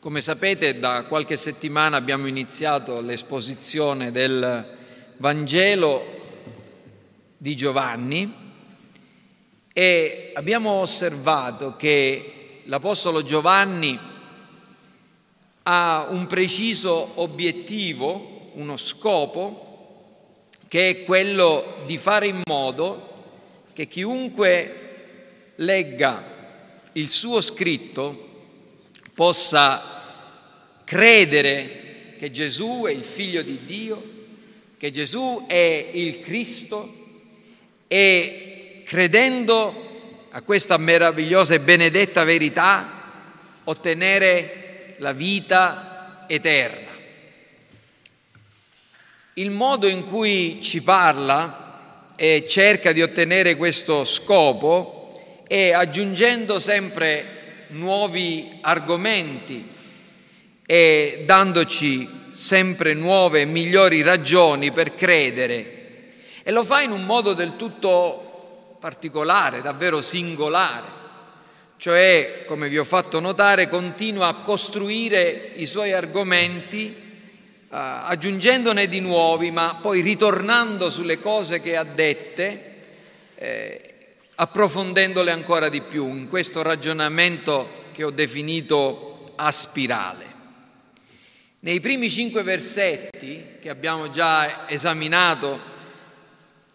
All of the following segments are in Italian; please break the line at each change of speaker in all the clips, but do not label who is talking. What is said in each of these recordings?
Come sapete, da qualche settimana abbiamo iniziato l'esposizione del Vangelo di Giovanni e abbiamo osservato che l'Apostolo Giovanni ha un preciso obiettivo, uno scopo, che è quello di fare in modo che chiunque legga il suo scritto possa credere che Gesù è il figlio di Dio, che Gesù è il Cristo e credendo a questa meravigliosa e benedetta verità ottenere la vita eterna. Il modo in cui ci parla e cerca di ottenere questo scopo è aggiungendo sempre nuovi argomenti e dandoci sempre nuove e migliori ragioni per credere. E lo fa in un modo del tutto particolare, davvero singolare. Cioè, come vi ho fatto notare, continua a costruire i suoi argomenti eh, aggiungendone di nuovi, ma poi ritornando sulle cose che ha dette eh, approfondendole ancora di più in questo ragionamento che ho definito a spirale. Nei primi cinque versetti che abbiamo già esaminato,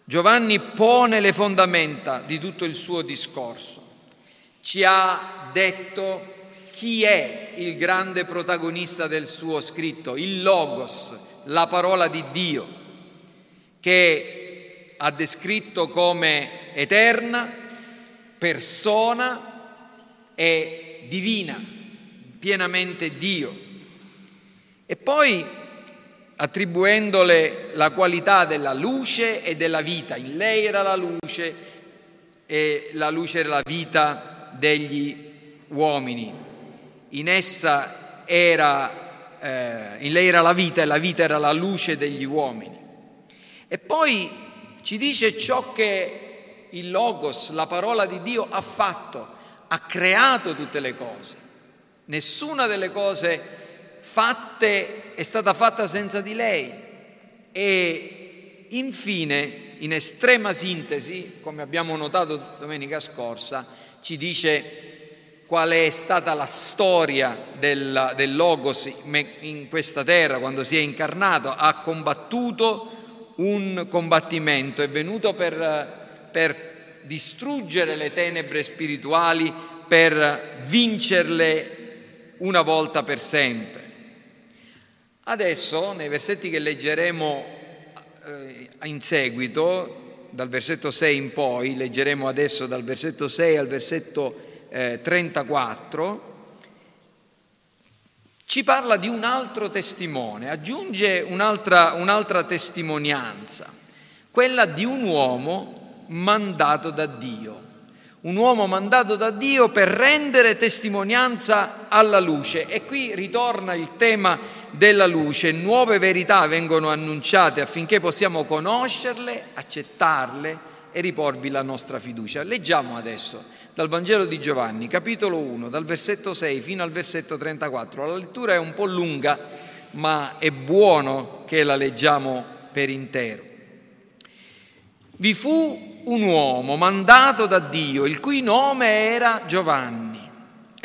Giovanni pone le fondamenta di tutto il suo discorso. Ci ha detto chi è il grande protagonista del suo scritto, il Logos, la parola di Dio, che ha descritto come eterna, persona e divina, pienamente Dio. E poi attribuendole la qualità della luce e della vita. In lei era la luce e la luce era la vita degli uomini. In essa era, eh, in lei era la vita e la vita era la luce degli uomini. E poi ci dice ciò che il Logos, la parola di Dio, ha fatto, ha creato tutte le cose. Nessuna delle cose fatte è stata fatta senza di lei. E infine, in estrema sintesi, come abbiamo notato domenica scorsa, ci dice qual è stata la storia del, del Logos in questa terra quando si è incarnato. Ha combattuto un combattimento, è venuto per per distruggere le tenebre spirituali, per vincerle una volta per sempre. Adesso, nei versetti che leggeremo eh, in seguito, dal versetto 6 in poi, leggeremo adesso dal versetto 6 al versetto eh, 34, ci parla di un altro testimone, aggiunge un'altra, un'altra testimonianza, quella di un uomo mandato da Dio. Un uomo mandato da Dio per rendere testimonianza alla luce. E qui ritorna il tema della luce. Nuove verità vengono annunciate affinché possiamo conoscerle, accettarle e riporvi la nostra fiducia. Leggiamo adesso dal Vangelo di Giovanni, capitolo 1, dal versetto 6 fino al versetto 34. La lettura è un po' lunga, ma è buono che la leggiamo per intero. Vi fu un uomo mandato da Dio, il cui nome era Giovanni.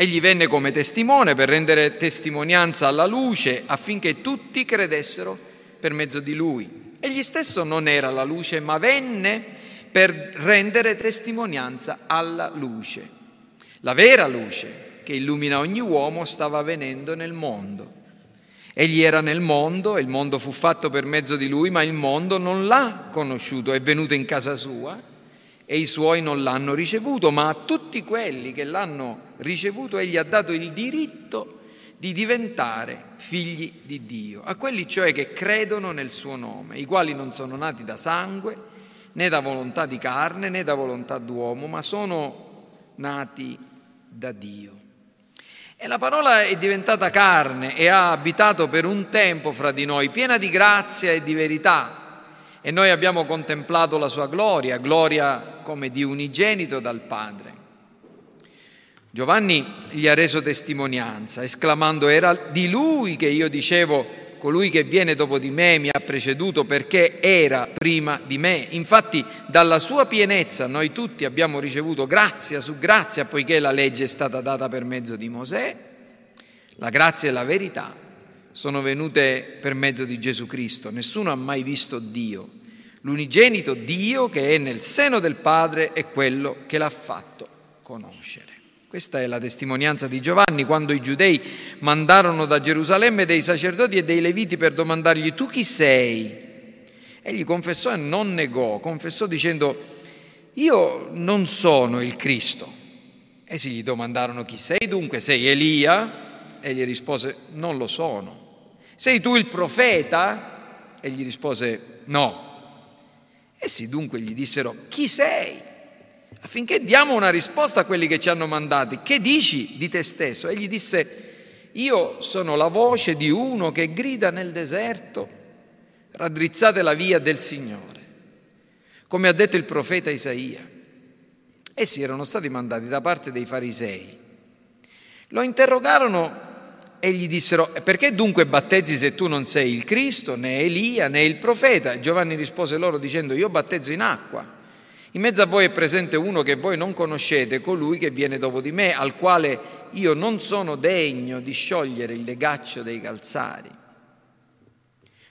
Egli venne come testimone per rendere testimonianza alla luce affinché tutti credessero per mezzo di lui. Egli stesso non era la luce, ma venne per rendere testimonianza alla luce. La vera luce che illumina ogni uomo stava venendo nel mondo. Egli era nel mondo, il mondo fu fatto per mezzo di lui, ma il mondo non l'ha conosciuto, è venuto in casa sua e i suoi non l'hanno ricevuto, ma a tutti quelli che l'hanno ricevuto egli ha dato il diritto di diventare figli di Dio, a quelli cioè che credono nel suo nome, i quali non sono nati da sangue, né da volontà di carne, né da volontà d'uomo, ma sono nati da Dio. E la parola è diventata carne e ha abitato per un tempo fra di noi, piena di grazia e di verità e noi abbiamo contemplato la sua gloria, gloria come di unigenito dal Padre. Giovanni gli ha reso testimonianza, esclamando era di lui che io dicevo colui che viene dopo di me mi ha preceduto perché era prima di me. Infatti dalla sua pienezza noi tutti abbiamo ricevuto grazia su grazia, poiché la legge è stata data per mezzo di Mosè, la grazia e la verità sono venute per mezzo di Gesù Cristo. Nessuno ha mai visto Dio. L'unigenito Dio che è nel seno del Padre è quello che l'ha fatto conoscere. Questa è la testimonianza di Giovanni quando i giudei mandarono da Gerusalemme dei sacerdoti e dei leviti per domandargli tu chi sei? Egli confessò e non negò, confessò dicendo io non sono il Cristo. Essi gli domandarono chi sei dunque? Sei Elia? Egli rispose non lo sono. Sei tu il profeta? Egli rispose no. Essi dunque gli dissero chi sei? affinché diamo una risposta a quelli che ci hanno mandati. Che dici di te stesso? Egli disse, io sono la voce di uno che grida nel deserto, raddrizzate la via del Signore, come ha detto il profeta Isaia. Essi erano stati mandati da parte dei farisei. Lo interrogarono e gli dissero, perché dunque battezzi se tu non sei il Cristo, né Elia, né il profeta? Giovanni rispose loro dicendo, io battezzo in acqua in mezzo a voi è presente uno che voi non conoscete, colui che viene dopo di me, al quale io non sono degno di sciogliere il legaccio dei calzari.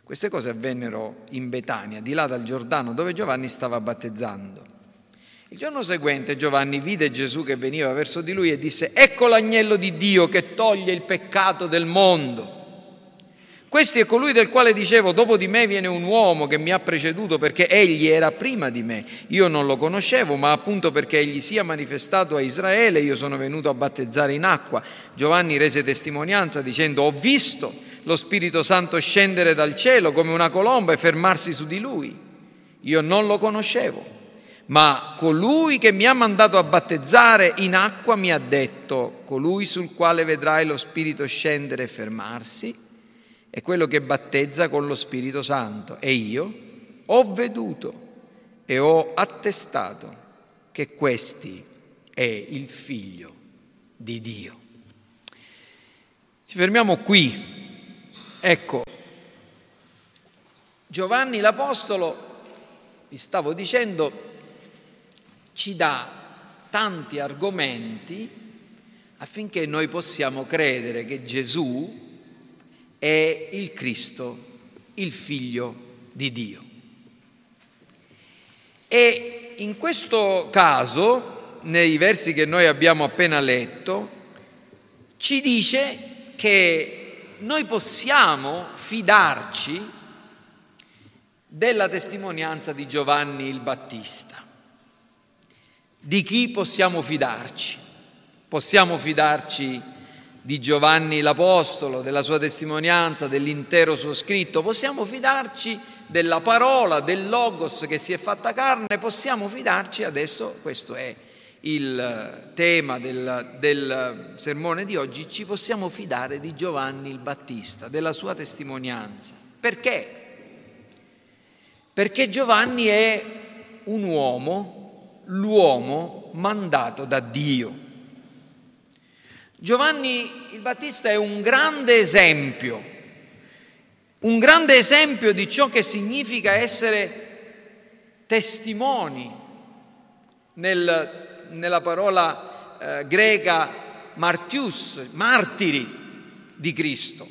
Queste cose avvennero in Betania, di là dal Giordano, dove Giovanni stava battezzando. Il giorno seguente Giovanni vide Gesù che veniva verso di lui e disse, ecco l'agnello di Dio che toglie il peccato del mondo. Questi è colui del quale dicevo, dopo di me viene un uomo che mi ha preceduto perché egli era prima di me. Io non lo conoscevo, ma appunto perché egli sia manifestato a Israele, io sono venuto a battezzare in acqua. Giovanni rese testimonianza dicendo, ho visto lo Spirito Santo scendere dal cielo come una colomba e fermarsi su di lui. Io non lo conoscevo, ma colui che mi ha mandato a battezzare in acqua mi ha detto, colui sul quale vedrai lo Spirito scendere e fermarsi è quello che battezza con lo Spirito Santo e io ho veduto e ho attestato che questi è il figlio di Dio. Ci fermiamo qui. Ecco, Giovanni l'Apostolo, vi stavo dicendo, ci dà tanti argomenti affinché noi possiamo credere che Gesù è il Cristo, il figlio di Dio. E in questo caso, nei versi che noi abbiamo appena letto, ci dice che noi possiamo fidarci della testimonianza di Giovanni il Battista. Di chi possiamo fidarci? Possiamo fidarci di Giovanni l'Apostolo, della sua testimonianza, dell'intero suo scritto, possiamo fidarci della parola, del logos che si è fatta carne, possiamo fidarci, adesso questo è il tema del, del sermone di oggi, ci possiamo fidare di Giovanni il Battista, della sua testimonianza. Perché? Perché Giovanni è un uomo, l'uomo mandato da Dio. Giovanni il Battista è un grande esempio, un grande esempio di ciò che significa essere testimoni nel, nella parola eh, greca martius, martiri di Cristo.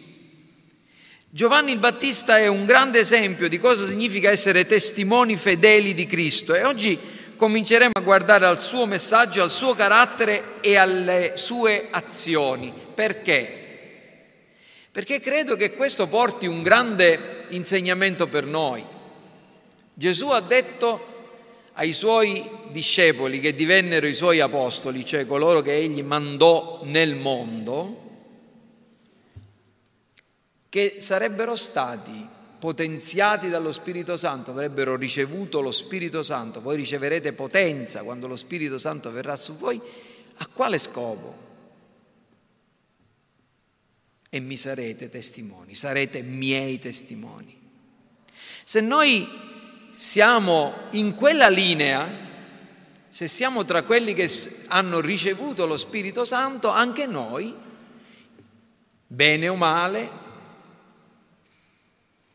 Giovanni il Battista è un grande esempio di cosa significa essere testimoni fedeli di Cristo e oggi cominceremo a guardare al suo messaggio, al suo carattere e alle sue azioni. Perché? Perché credo che questo porti un grande insegnamento per noi. Gesù ha detto ai suoi discepoli che divennero i suoi apostoli, cioè coloro che egli mandò nel mondo, che sarebbero stati potenziati dallo Spirito Santo, avrebbero ricevuto lo Spirito Santo, voi riceverete potenza quando lo Spirito Santo verrà su voi, a quale scopo? E mi sarete testimoni, sarete miei testimoni. Se noi siamo in quella linea, Se siamo tra quelli che hanno ricevuto lo Spirito Santo, anche noi, bene o male,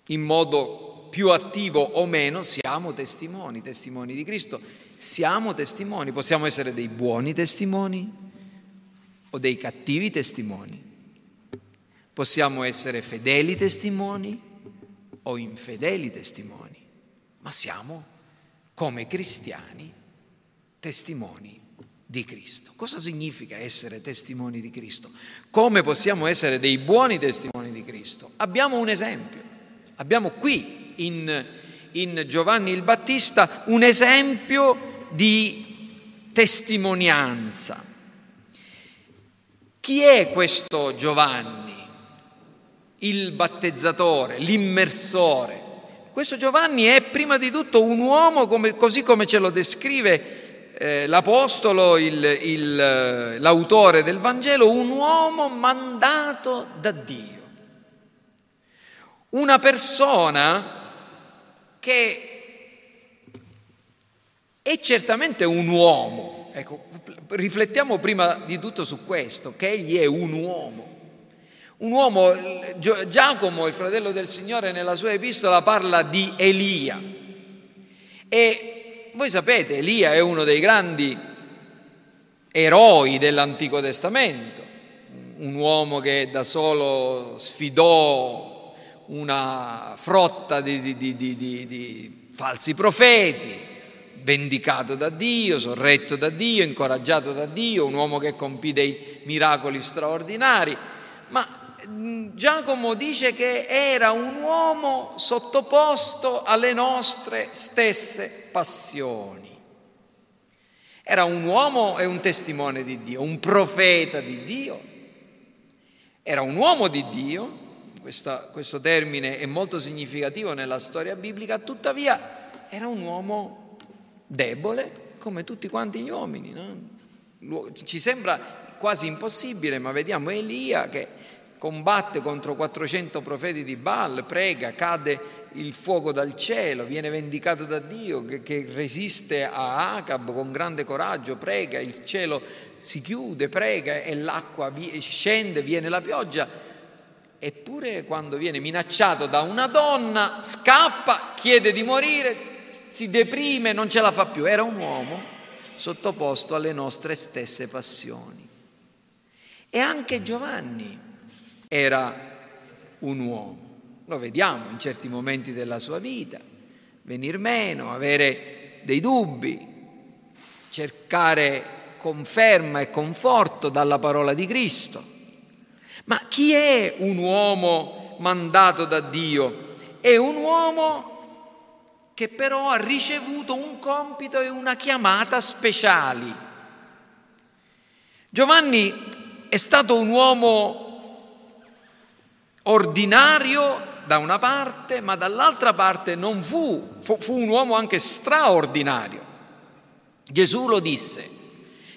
in modo più attivo o meno, siamo testimoni, testimoni di Cristo. Siamo testimoni, possiamo essere dei buoni testimoni o dei cattivi testimoni. Possiamo essere fedeli testimoni o infedeli testimoni, ma siamo come cristiani testimoni di Cristo. Cosa significa essere testimoni di Cristo? Come possiamo essere dei buoni testimoni di Cristo? Abbiamo un esempio, abbiamo qui in, in Giovanni il Battista un esempio di testimonianza. Chi è questo Giovanni? Il battezzatore, l'immersore. Questo Giovanni è prima di tutto un uomo, come, così come ce lo descrive eh, l'Apostolo, il, il, l'autore del Vangelo, un uomo mandato da Dio. Una persona che è certamente un uomo. Ecco, riflettiamo prima di tutto su questo, che egli è un uomo. Un uomo, Giacomo, il fratello del Signore, nella sua epistola parla di Elia. E voi sapete, Elia è uno dei grandi eroi dell'Antico Testamento, un uomo che da solo sfidò una frotta di, di, di, di falsi profeti, vendicato da Dio, sorretto da Dio, incoraggiato da Dio, un uomo che compì dei miracoli straordinari, ma Giacomo dice che era un uomo sottoposto alle nostre stesse passioni. Era un uomo e un testimone di Dio, un profeta di Dio. Era un uomo di Dio, questa, questo termine è molto significativo nella storia biblica, tuttavia era un uomo debole come tutti quanti gli uomini. No? Ci sembra quasi impossibile, ma vediamo Elia che combatte contro 400 profeti di Baal, prega, cade il fuoco dal cielo, viene vendicato da Dio che, che, resiste a Acab con grande coraggio, prega, il cielo si chiude, prega e l'acqua scende, viene la pioggia. Eppure quando viene minacciato da una donna, scappa, chiede di morire, si deprime, non ce la fa più. Era un uomo sottoposto alle nostre stesse passioni. E anche Giovanni era un uomo. Lo vediamo in certi momenti della sua vita, venir meno, avere dei dubbi, cercare conferma e conforto dalla parola di Cristo. Ma chi è un uomo mandato da Dio? È un uomo che però ha ricevuto un compito e una chiamata speciali. Giovanni è stato un uomo ordinario da una parte, ma dall'altra parte non fu, fu, fu un uomo anche straordinario. Gesù lo disse,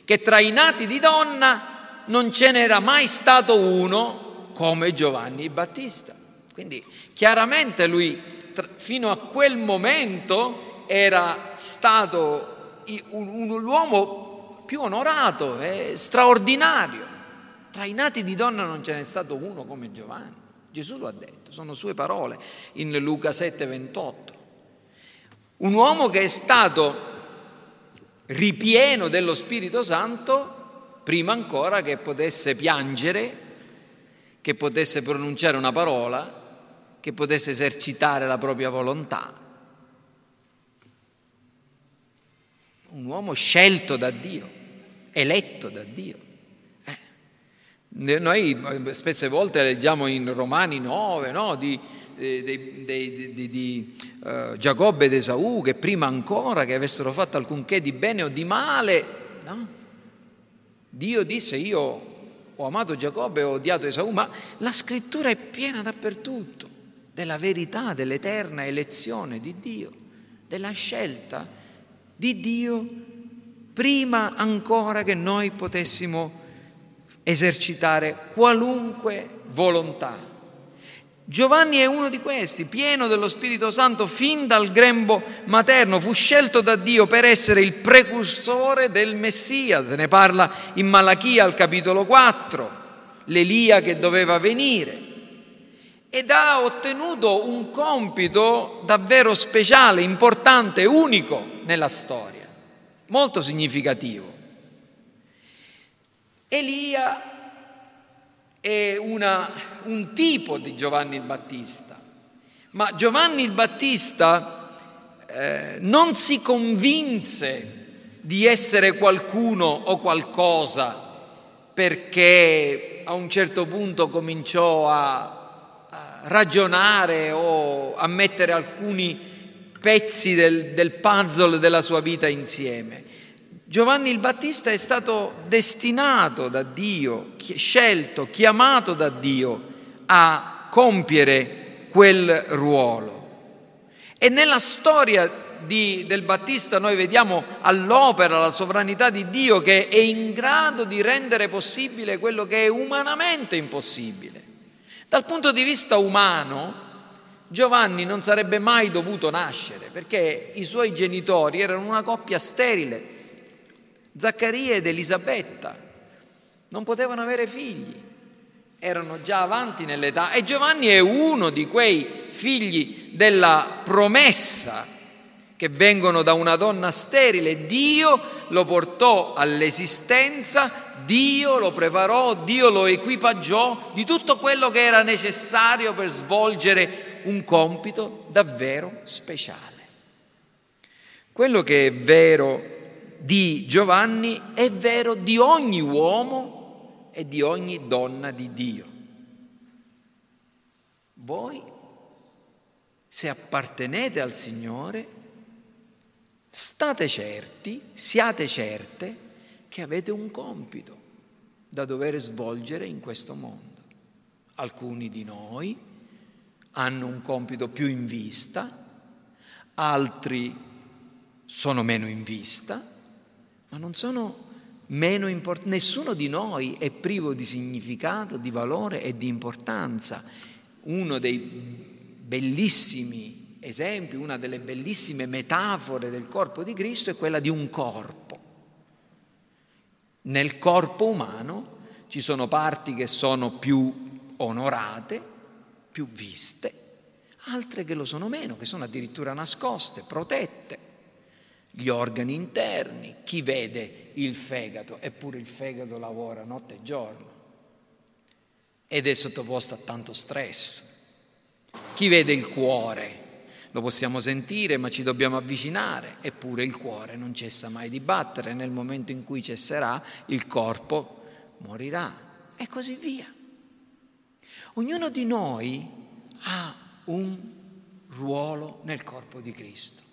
che tra i nati di donna non ce n'era mai stato uno come Giovanni Battista. Quindi chiaramente lui fino a quel momento era stato un, un uomo più onorato, e straordinario. Tra i nati di donna non ce n'è stato uno come Giovanni. Gesù lo ha detto, sono sue parole in Luca 7, 28. Un uomo che è stato ripieno dello Spirito Santo prima ancora che potesse piangere, che potesse pronunciare una parola, che potesse esercitare la propria volontà. Un uomo scelto da Dio, eletto da Dio. Noi spesse volte leggiamo in Romani 9 no? di, di, di, di uh, Giacobbe ed Esaù che prima ancora che avessero fatto alcunché di bene o di male, no? Dio disse io ho amato Giacobbe e ho odiato Esaù, ma la scrittura è piena dappertutto della verità, dell'eterna elezione di Dio, della scelta di Dio prima ancora che noi potessimo esercitare qualunque volontà. Giovanni è uno di questi, pieno dello Spirito Santo fin dal grembo materno, fu scelto da Dio per essere il precursore del Messia, se ne parla in Malachia al capitolo 4, l'Elia che doveva venire, ed ha ottenuto un compito davvero speciale, importante, unico nella storia, molto significativo. Elia è una, un tipo di Giovanni il Battista, ma Giovanni il Battista eh, non si convinse di essere qualcuno o qualcosa perché a un certo punto cominciò a, ragionare o a mettere alcuni pezzi del, del puzzle della sua vita insieme. Giovanni il Battista è stato destinato da Dio, scelto, chiamato da Dio a compiere quel ruolo. E nella storia di, del Battista noi vediamo all'opera la sovranità di Dio che è in grado di rendere possibile quello che è umanamente impossibile. Dal punto di vista umano, Giovanni non sarebbe mai dovuto nascere perché i suoi genitori erano una coppia sterile Zaccaria ed Elisabetta non potevano avere figli, erano già avanti nell'età e Giovanni è uno di quei figli della promessa che vengono da una donna sterile. Dio lo portò all'esistenza, Dio lo preparò, Dio lo equipaggiò di tutto quello che era necessario per svolgere un compito davvero speciale. Quello che è vero di Giovanni è vero di ogni uomo e di ogni donna di Dio. Voi, se appartenete al Signore, state certi, siate certe che avete un compito da dover svolgere in questo mondo. Alcuni di noi hanno un compito più in vista, altri sono meno in vista, ma non sono meno importanti. Nessuno di noi è privo di significato, di valore e di importanza. Uno dei bellissimi esempi, una delle bellissime metafore del corpo di Cristo è quella di un corpo. Nel corpo umano ci sono parti che sono più onorate, più viste, altre che lo sono meno, che sono addirittura nascoste, protette gli organi interni, chi vede il fegato, eppure il fegato lavora notte e giorno ed è sottoposto a tanto stress. Chi vede il cuore, lo possiamo sentire ma ci dobbiamo avvicinare, eppure il cuore non cessa mai di battere, nel momento in cui cesserà il corpo morirà e così via. Ognuno di noi ha un ruolo nel corpo di Cristo.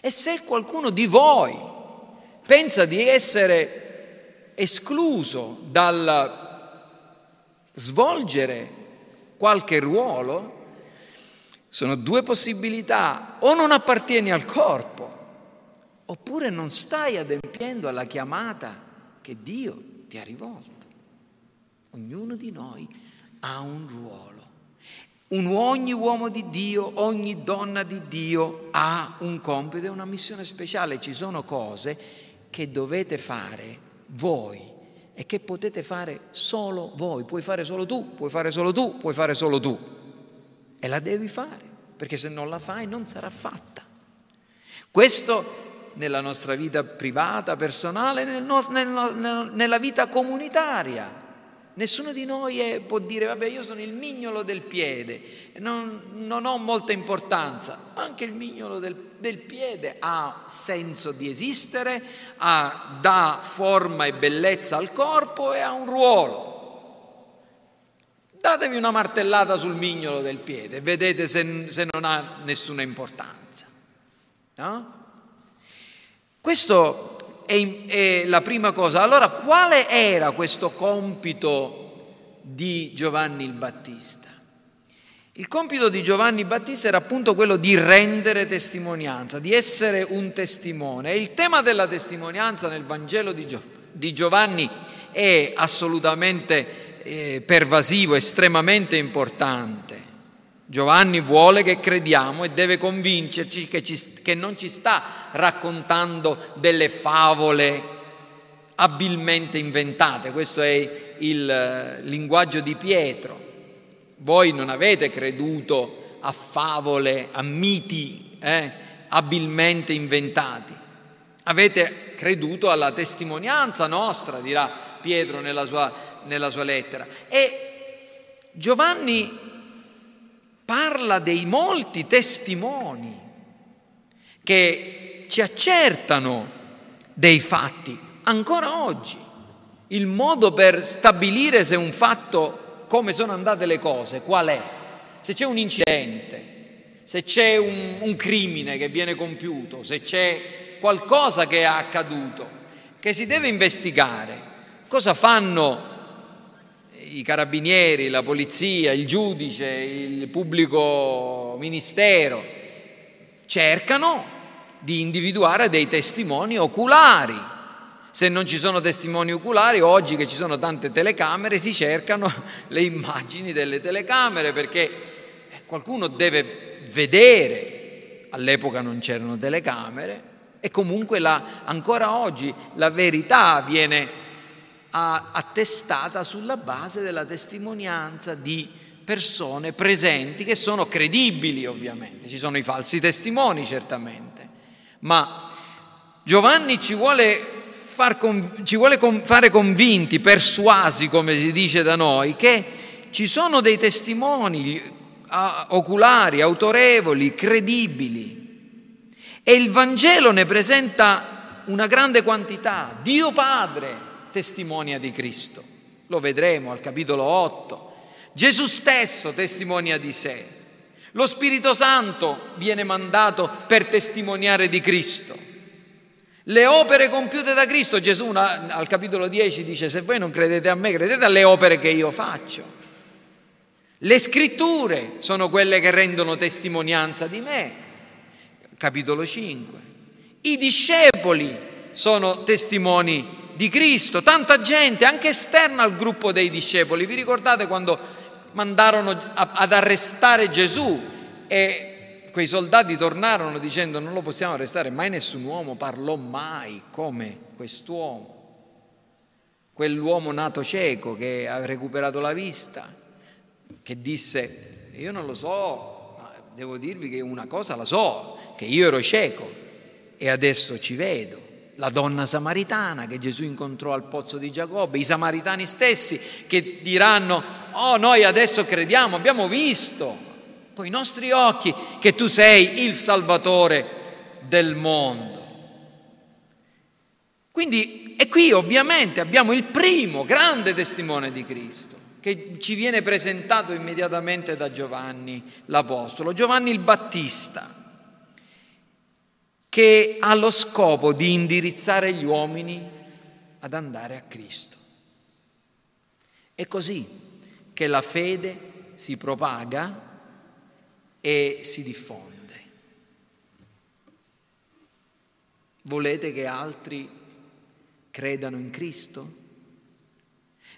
E se qualcuno di voi pensa di essere escluso dal svolgere qualche ruolo, sono due possibilità, o non appartieni al corpo, oppure non stai adempiendo alla chiamata che Dio ti ha rivolto. Ognuno di noi ha un ruolo. Un, ogni uomo di Dio, ogni donna di Dio ha un compito e una missione speciale. Ci sono cose che dovete fare voi e che potete fare solo voi. Puoi fare solo tu, puoi fare solo tu, puoi fare solo tu. E la devi fare, perché se non la fai non sarà fatta. Questo nella nostra vita privata, personale, nel, nel, nella vita comunitaria. Nessuno di noi può dire, vabbè, io sono il mignolo del piede, non, non ho molta importanza. Anche il mignolo del, del, piede ha senso di esistere, ha, dà forma e bellezza al corpo e ha un ruolo. Datevi una martellata sul mignolo del piede vedete se, se non ha nessuna importanza. No? Questo è, è la prima cosa. Allora, quale era questo compito di Giovanni il Battista? Il compito di Giovanni Battista era appunto quello di rendere testimonianza, di essere un testimone. E il tema della testimonianza nel Vangelo di, Gio- di Giovanni è assolutamente eh, pervasivo, estremamente importante. Giovanni vuole che crediamo e deve convincerci che, ci, che non ci sta raccontando delle favole abilmente inventate, questo è il eh, linguaggio di Pietro. Voi non avete creduto a favole, a miti eh, abilmente inventati, avete creduto alla testimonianza nostra, dirà Pietro nella sua, nella sua lettera. E Giovanni parla dei molti testimoni che ci accertano dei fatti ancora oggi. Il modo per stabilire se un fatto, come sono andate le cose, qual è? Se c'è un incidente, se c'è un, un crimine che viene compiuto, se c'è qualcosa che è accaduto, che si deve investigare, cosa fanno i carabinieri, la polizia, il giudice, il pubblico ministero? Cercano di individuare dei testimoni oculari se non ci sono testimoni oculari, oggi che ci sono tante telecamere, si cercano le immagini delle telecamere perché qualcuno deve vedere, all'epoca non c'erano telecamere e comunque la, ancora oggi la verità viene attestata sulla base della testimonianza di persone presenti che sono credibili ovviamente, ci sono i falsi testimoni certamente, ma Giovanni ci vuole far, ci vuole fare convinti, persuasi, come si dice da noi, che ci sono dei testimoni oculari, autorevoli, credibili. E il Vangelo ne presenta una grande quantità. Dio Padre testimonia di Cristo, lo vedremo al capitolo 8. Gesù stesso testimonia di sé. Lo Spirito Santo viene mandato per testimoniare di Cristo. Le opere compiute da Cristo, Gesù al capitolo 10 dice, se voi non credete a me, credete alle opere che io faccio. Le scritture sono quelle che rendono testimonianza di me, capitolo 5. I discepoli sono testimoni di Cristo, tanta gente, anche esterna al gruppo dei discepoli. Vi ricordate quando mandarono ad arrestare Gesù e quei soldati tornarono dicendo non lo possiamo arrestare, mai nessun uomo parlò mai come quest'uomo, quell'uomo nato cieco che ha recuperato la vista, che disse io non lo so, ma devo dirvi che una cosa la so, che io ero cieco e adesso ci vedo. La donna samaritana che Gesù incontrò al pozzo di Giacobbe, i samaritani stessi che diranno, oh noi adesso crediamo, abbiamo visto, con i nostri occhi che tu sei il Salvatore del mondo. Quindi, e qui ovviamente abbiamo il primo grande testimone di Cristo che ci viene presentato immediatamente da Giovanni l'Apostolo, Giovanni il Battista, che ha lo scopo di indirizzare gli uomini ad andare a Cristo. È così che la fede si propaga e si diffonde. Volete che altri credano in Cristo?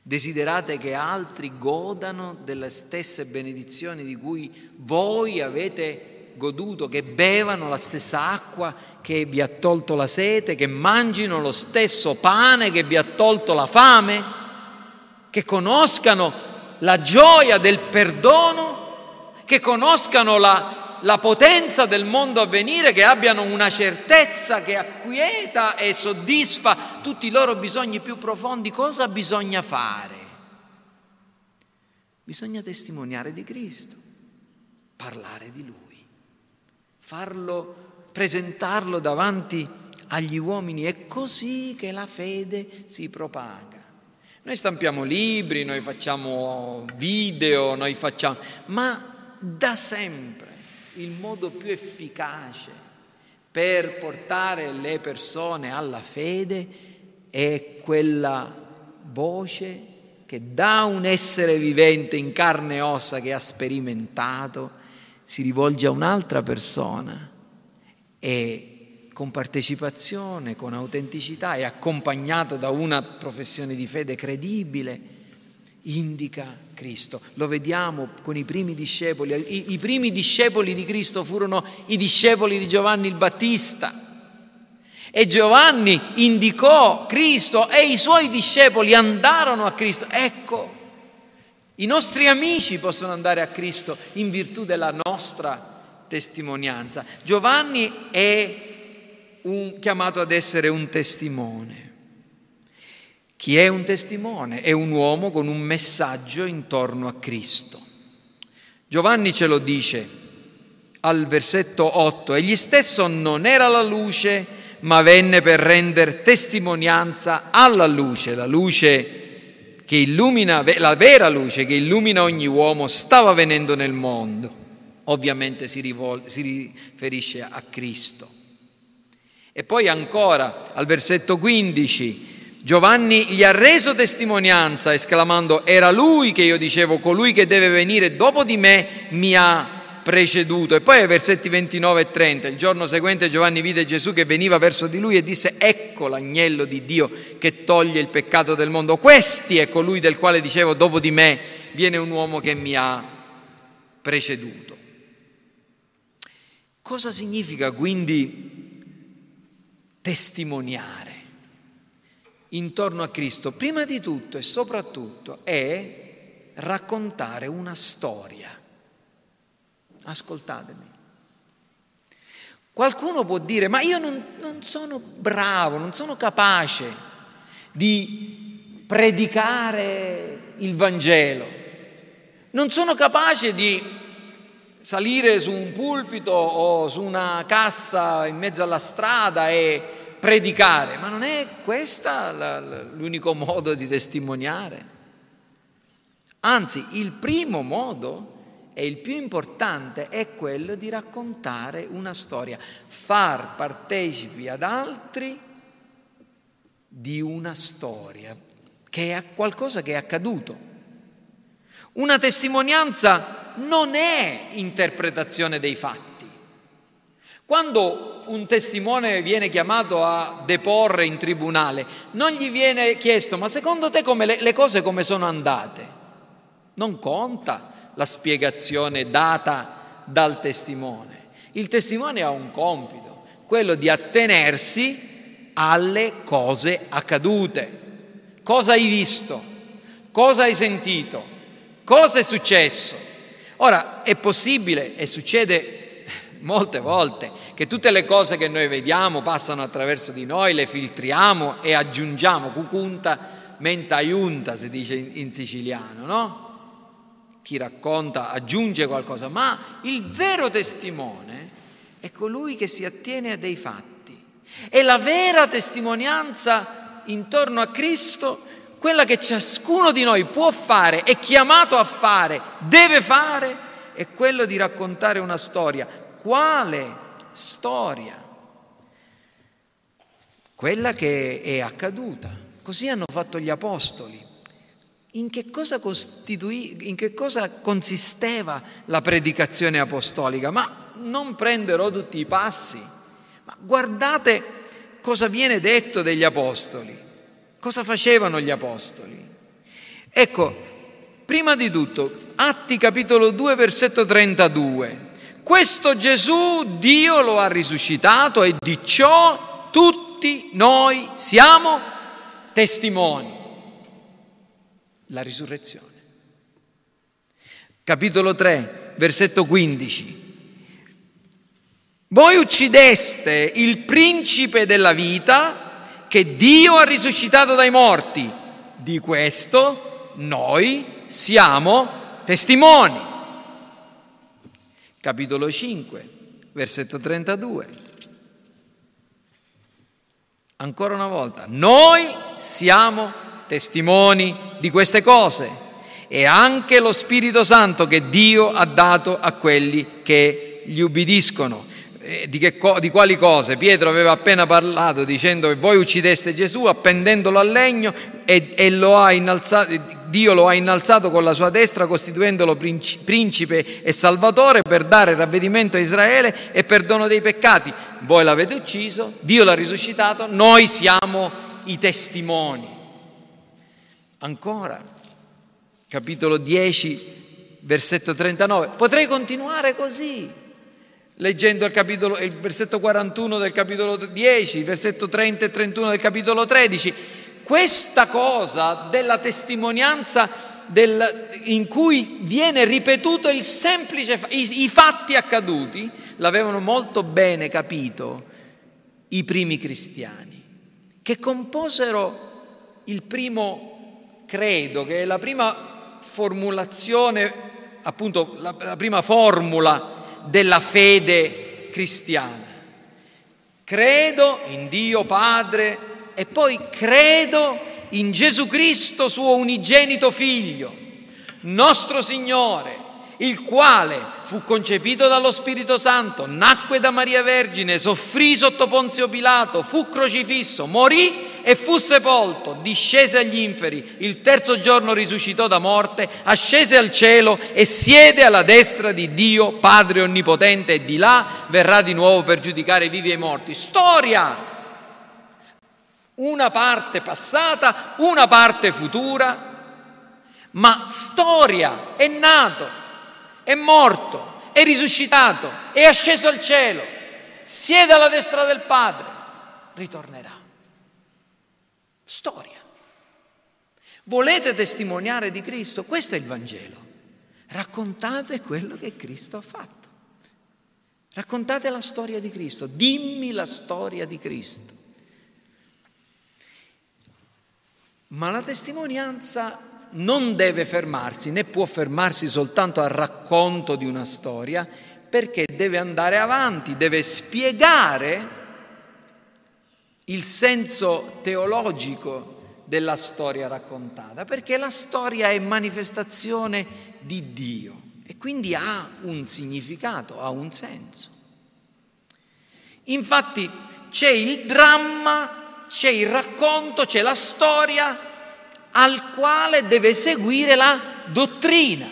Desiderate che altri godano delle stesse benedizioni di cui voi avete goduto, che bevano la stessa acqua che vi ha tolto la sete, che mangino lo stesso pane che vi ha tolto la fame, che conoscano la gioia del perdono che conoscano la, la potenza del mondo a venire, che abbiano una certezza che acquieta e soddisfa tutti i loro bisogni più profondi, cosa bisogna fare? Bisogna testimoniare di Cristo, parlare di Lui, farlo, presentarlo davanti agli uomini. È così che la fede si propaga. Noi stampiamo libri, noi facciamo video, noi facciamo... ma da sempre il modo più efficace per portare le persone alla fede è quella voce che da un essere vivente in carne e ossa che ha sperimentato si rivolge a un'altra persona e con partecipazione, con autenticità e accompagnato da una professione di fede credibile, indica Cristo. Lo vediamo con i primi discepoli. I, I, primi discepoli di Cristo furono i discepoli di Giovanni il Battista. E Giovanni indicò Cristo e i suoi discepoli andarono a Cristo. Ecco, i nostri amici possono andare a Cristo in virtù della nostra testimonianza. Giovanni è un, chiamato ad essere un testimone. Chi è un testimone? È un uomo con un messaggio intorno a Cristo. Giovanni ce lo dice al versetto 8, egli stesso non era la luce, ma venne per rendere testimonianza alla luce, la luce che illumina, la vera luce che illumina ogni uomo, stava venendo nel mondo. Ovviamente si, rivol- si riferisce a Cristo. E poi ancora al versetto 15, Giovanni gli ha reso testimonianza esclamando, era lui che io dicevo, colui che deve venire dopo di me mi ha preceduto. E poi ai versetti 29 e 30, il giorno seguente Giovanni vide Gesù che veniva verso di lui e disse, ecco l'agnello di Dio che toglie il peccato del mondo. Questi è colui del quale dicevo, dopo di me viene un uomo che mi ha preceduto. Cosa significa quindi testimoniare? intorno a Cristo, prima di tutto e soprattutto, è raccontare una storia. Ascoltatemi. Qualcuno può dire, ma io non, non sono bravo, non sono capace di predicare il Vangelo, non sono capace di salire su un pulpito o su una cassa in mezzo alla strada e predicare, ma non è questo l'unico modo di testimoniare. Anzi, il primo modo e il più importante è quello di raccontare una storia, far partecipi ad altri di una storia, che è qualcosa che è accaduto. Una testimonianza non è interpretazione dei fatti. Quando un testimone viene chiamato a deporre in tribunale, non gli viene chiesto, ma secondo te le, le cose come sono andate? Non conta la spiegazione data dal testimone. Il testimone ha un compito, quello di attenersi alle cose accadute. Cosa hai visto? Cosa hai sentito? Cosa è successo? Ora, è possibile e succede molte volte che tutte le cose che noi vediamo passano attraverso di noi, le filtriamo e aggiungiamo, cucunta menta aiunta si dice in siciliano, no? Chi racconta aggiunge qualcosa, ma il vero testimone è colui che si attiene a dei fatti. E la vera testimonianza intorno a Cristo, quella che ciascuno di noi può fare, è chiamato a fare, deve fare, è quello di raccontare una storia. Quale storia, quella che è accaduta. Così hanno fatto gli apostoli. In che, in che cosa, consisteva la predicazione apostolica? Ma non prenderò tutti i passi, ma guardate cosa viene detto degli apostoli, cosa facevano gli apostoli. Ecco, prima di tutto, Atti capitolo 2, versetto 32. Questo Gesù Dio lo ha risuscitato e di ciò tutti noi siamo testimoni. La risurrezione. Capitolo 3, versetto 15. Voi uccideste il principe della vita che Dio ha risuscitato dai morti. Di questo noi siamo testimoni capitolo 5, versetto 32. Ancora una volta, noi siamo testimoni di queste cose e anche lo Spirito Santo che Dio ha dato a quelli che gli ubbidiscono. Eh, di, che, di, quali cose? Pietro aveva appena parlato dicendo che voi uccideste Gesù appendendolo al legno e, e lo innalzato Dio lo ha innalzato con la sua destra costituendolo principe e salvatore per dare ravvedimento a Israele e perdono dei peccati. Voi l'avete ucciso, Dio l'ha risuscitato, noi siamo i testimoni. Ancora, capitolo 10, versetto 39. Potrei continuare così, leggendo il, capitolo, il versetto 41 del capitolo 10, il versetto 30 e 31 del capitolo 13. Questa cosa della testimonianza del, in cui viene ripetuto il semplice, i, i fatti accaduti, l'avevano molto bene capito i primi cristiani, che composero il primo credo, che la prima formulazione, appunto la, la prima formula della fede cristiana. Credo in Dio Padre e poi credo in Gesù Cristo, suo unigenito Figlio, nostro Signore, il quale fu concepito dallo Spirito Santo, nacque da Maria Vergine, soffrì sotto Ponzio Pilato, fu crocifisso, morì e fu sepolto, discese agli inferi, il terzo giorno risuscitò da morte, ascese al cielo e siede alla destra di Dio, Padre Onnipotente, e di là verrà di nuovo per giudicare i vivi e i morti. Storia! Una parte passata, una parte futura, ma storia, è nato, è morto, è risuscitato, è asceso al cielo, siede alla destra del Padre, ritornerà. Storia. Volete testimoniare di Cristo? Questo è il Vangelo. Raccontate quello che Cristo ha fatto. Raccontate la storia di Cristo. Dimmi la storia di Cristo. Ma la testimonianza non deve fermarsi, né può fermarsi soltanto al racconto di una storia, perché deve andare avanti, deve spiegare il senso teologico della storia raccontata, perché la storia è manifestazione di Dio e quindi ha un significato, ha un senso. Infatti c'è il dramma, c'è il racconto, c'è la storia al quale deve seguire la dottrina,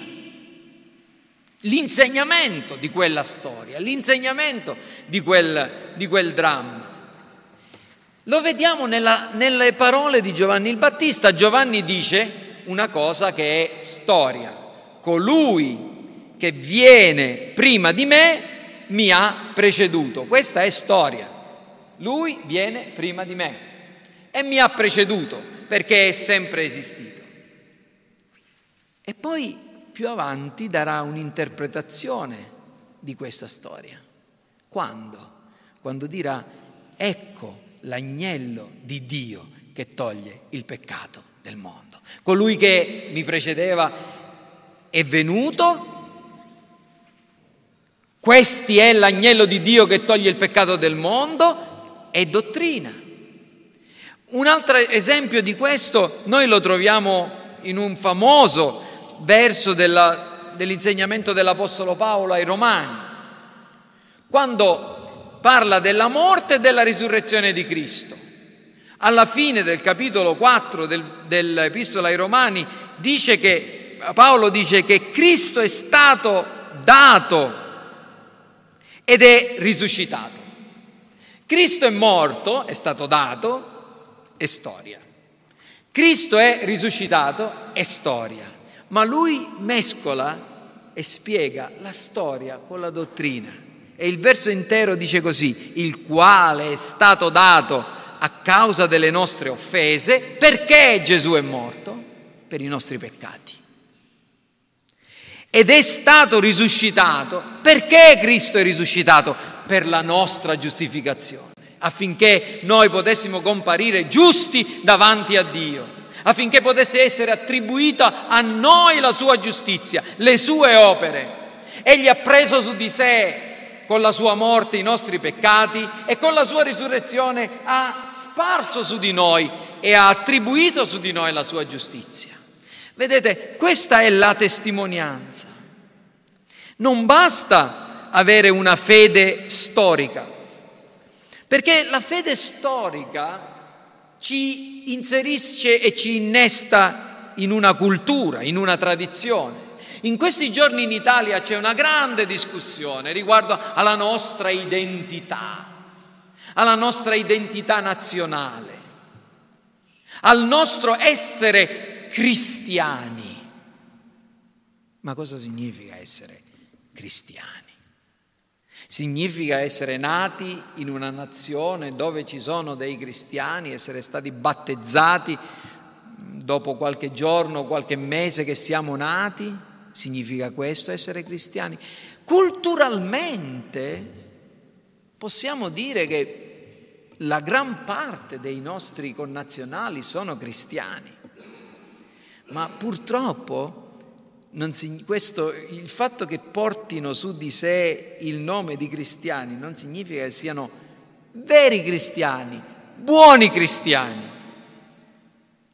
l'insegnamento di quella storia, l'insegnamento di quel, di quel dramma. Lo vediamo nella, nelle parole di Giovanni il Battista. Giovanni dice una cosa che è storia. Colui che viene prima di me mi ha preceduto. Questa è storia. Lui viene prima di me e mi ha preceduto perché è sempre esistito. E poi più avanti darà un'interpretazione di questa storia. Quando? Quando dirà, ecco l'agnello di Dio che toglie il peccato del mondo. Colui che mi precedeva è venuto, questi è l'agnello di Dio che toglie il peccato del mondo, è dottrina. Un altro esempio di questo noi lo troviamo in un famoso verso della, dell'insegnamento dell'Apostolo Paolo ai Romani, quando parla della morte e della risurrezione di Cristo. Alla fine del capitolo 4 del, dell'Epistola ai Romani dice che, Paolo dice che Cristo è stato dato ed è risuscitato. Cristo è morto, è stato dato, è storia. Cristo è risuscitato, è storia, ma lui mescola e spiega la storia con la dottrina. E il verso intero dice così, il quale è stato dato a causa delle nostre offese, perché Gesù è morto? Per i nostri peccati. Ed è stato risuscitato, perché Cristo è risuscitato? Per la nostra giustificazione affinché noi potessimo comparire giusti davanti a Dio, affinché potesse essere attribuita a noi la sua giustizia, le sue opere. Egli ha preso su di sé con la sua morte i nostri peccati e con la sua risurrezione ha sparso su di noi e ha attribuito su di noi la sua giustizia. Vedete, questa è la testimonianza. Non basta avere una fede storica, perché la fede storica ci inserisce e ci innesta in una cultura, in una tradizione. In questi giorni in Italia c'è una grande discussione riguardo alla nostra identità, alla nostra identità nazionale, al nostro essere cristiani. Ma cosa significa essere cristiani? Significa essere nati in una nazione dove ci sono dei cristiani, essere stati battezzati dopo qualche giorno, qualche mese che siamo nati? Significa questo essere cristiani? Culturalmente possiamo dire che la gran parte dei nostri connazionali sono cristiani, ma purtroppo si, questo, il fatto che portino su di sé il nome di cristiani non significa che siano veri cristiani, buoni cristiani.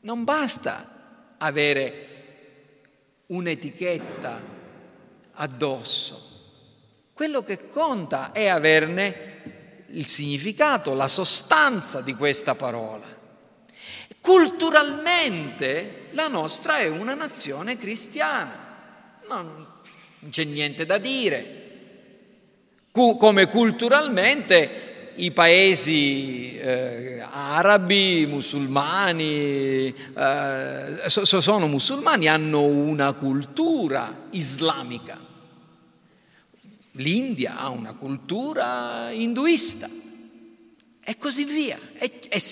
Non basta avere un'etichetta addosso. Quello che conta è averne il significato, la sostanza di questa parola. Culturalmente la nostra è una nazione cristiana non c'è niente da dire. Come culturalmente i paesi eh, arabi, musulmani, eh, sono musulmani, hanno una cultura islamica. L'India ha una cultura induista e così via. E, e,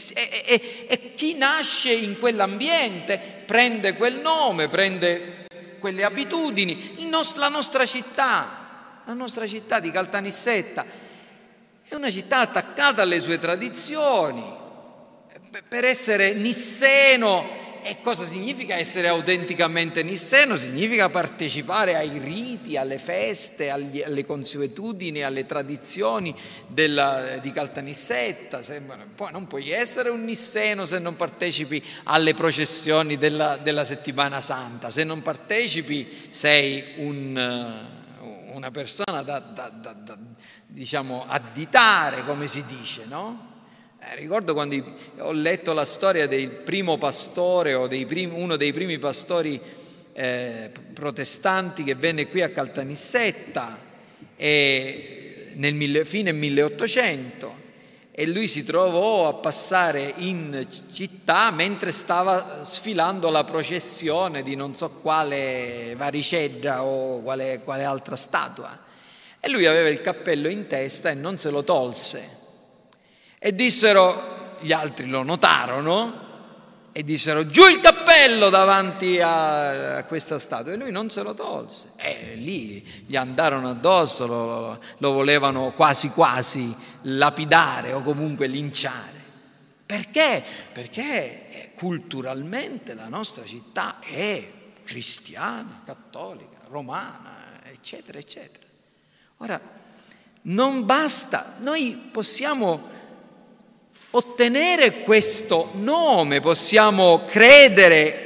e, e chi nasce in quell'ambiente prende quel nome, prende quelle abitudini. Nos- la nostra città, la nostra città di Caltanissetta, è una città attaccata alle sue tradizioni. Per essere nisseno e cosa significa essere autenticamente nisseno? Significa partecipare ai riti, alle feste, agli, alle consuetudini, alle tradizioni della, di Caltanissetta. Poi non puoi essere un nisseno se non partecipi alle processioni della, della settimana santa. Se non partecipi sei un, una persona da, da, da, da diciamo, additare, come si dice, no? Eh, ricordo quando ho letto la storia del primo pastore o dei primi, uno dei primi pastori eh, protestanti che venne qui a Caltanissetta e nel mille, fine 1800 e lui si trovò a passare in città mentre stava sfilando la processione di non so quale varicella o quale, quale altra statua. E lui aveva il cappello in testa e non se lo tolse. E dissero, gli altri lo notarono e dissero giù il cappello davanti a, a questa statua. E lui non se lo tolse. E lì gli andarono addosso, lo, lo volevano quasi quasi lapidare o comunque linciare. Perché? Perché culturalmente la nostra città è cristiana, cattolica, romana, eccetera, eccetera. Ora, non basta, noi possiamo ottenere questo nome, possiamo credere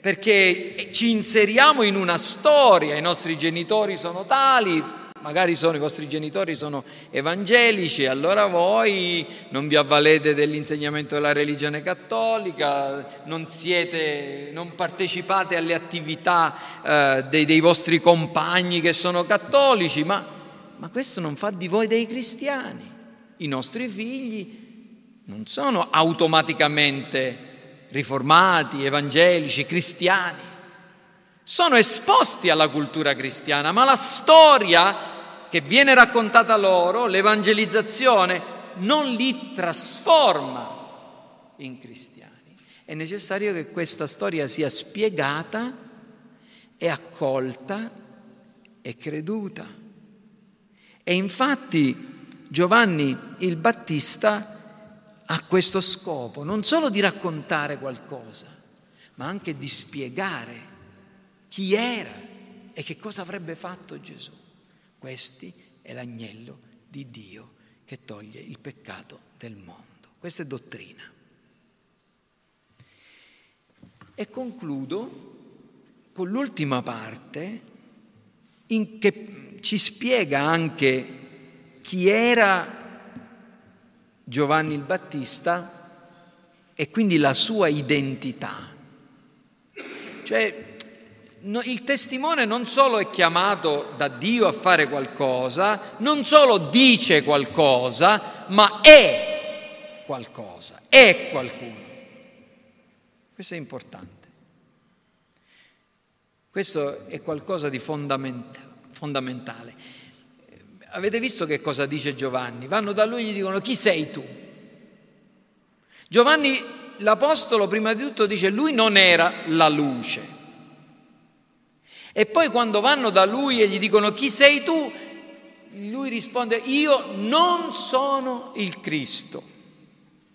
perché ci inseriamo in una storia, i nostri genitori sono tali, magari sono, i vostri genitori sono evangelici, allora voi non vi avvalete dell'insegnamento della religione cattolica, non, siete, non partecipate alle attività eh, dei, dei, vostri compagni che sono cattolici, ma, ma questo non fa di voi dei cristiani. I nostri figli non sono automaticamente riformati, evangelici, cristiani, sono esposti alla cultura cristiana, ma la storia che viene raccontata loro, l'evangelizzazione, non li trasforma in cristiani. È necessario che questa storia sia spiegata e accolta e creduta. E infatti Giovanni il Battista ha questo scopo, non solo di raccontare qualcosa, ma anche di spiegare chi era e che cosa avrebbe fatto Gesù. Questi è l'agnello di Dio che toglie il peccato del mondo. Questa è dottrina. E concludo con l'ultima parte in che ci spiega anche chi era Giovanni il Battista e quindi la sua identità. Cioè il testimone non solo è chiamato da Dio a fare qualcosa, non solo dice qualcosa, ma è qualcosa, è qualcuno. Questo è importante. Questo è qualcosa di fondamentale. Avete visto che cosa dice Giovanni? Vanno da lui e gli dicono chi sei tu? Giovanni l'Apostolo prima di tutto dice lui non era la luce. E poi quando vanno da lui e gli dicono chi sei tu, lui risponde io non sono il Cristo.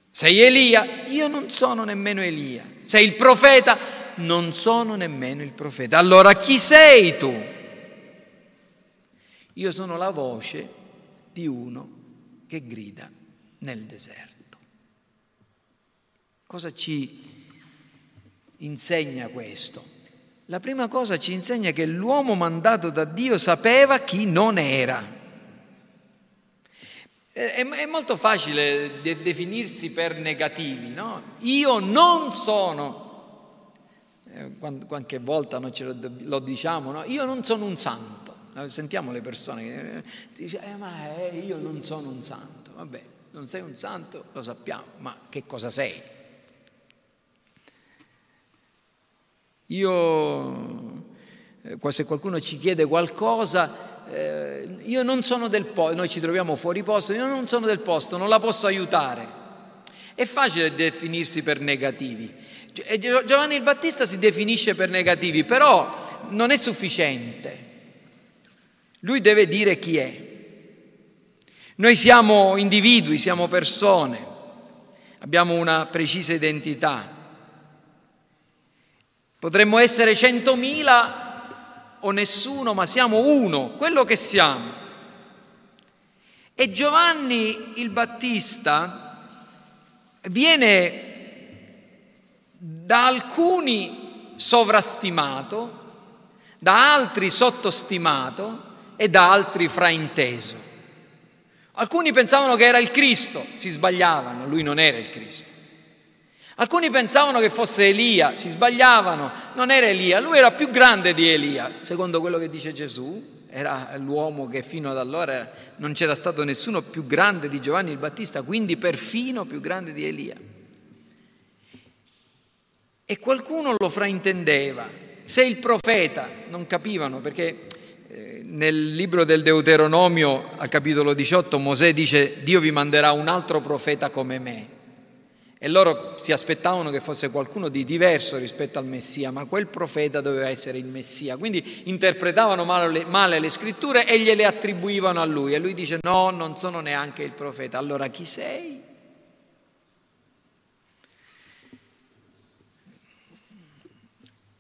Sei Elia? Io non sono nemmeno Elia. Sei il profeta? Non sono nemmeno il profeta. Allora chi sei tu? Io sono la voce di uno che grida nel deserto. Cosa ci insegna questo? La prima cosa ci insegna che l'uomo mandato da Dio sapeva chi non era. È, molto facile definirsi per negativi, no? Io non sono, eh, qualche volta no, lo, lo diciamo, no? io non sono un santo. Sentiamo le persone che dicono, eh, ma eh, io non sono un santo. Vabbè, non sei un santo, lo sappiamo, ma che cosa sei? Io, eh, se qualcuno ci chiede qualcosa, eh, io non sono del posto, noi ci troviamo fuori posto, io non sono del posto, non la posso aiutare. È facile definirsi per negativi. Giovanni il Battista si definisce per negativi, però non è sufficiente. Lui deve dire chi è. Noi siamo individui, siamo persone, abbiamo una precisa identità. Potremmo essere centomila o nessuno, ma siamo uno, quello che siamo. E Giovanni il Battista viene da alcuni sovrastimato, da altri sottostimato e da altri frainteso. Alcuni pensavano che era il Cristo, si sbagliavano, lui non era il Cristo. Alcuni pensavano che fosse Elia, si sbagliavano, non era Elia, lui era più grande di Elia, secondo quello che dice Gesù, era l'uomo che fino ad allora non c'era stato nessuno più grande di Giovanni il Battista, quindi perfino più grande di Elia. E qualcuno lo fraintendeva. Se il profeta, non capivano perché eh, nel libro del Deuteronomio al capitolo 18 Mosè dice Dio vi manderà un altro profeta come me. E loro si aspettavano che fosse qualcuno di diverso rispetto al Messia, ma quel profeta doveva essere il Messia. Quindi interpretavano male, male, le scritture e gliele attribuivano a lui. E lui dice no, non sono neanche il profeta. Allora chi sei?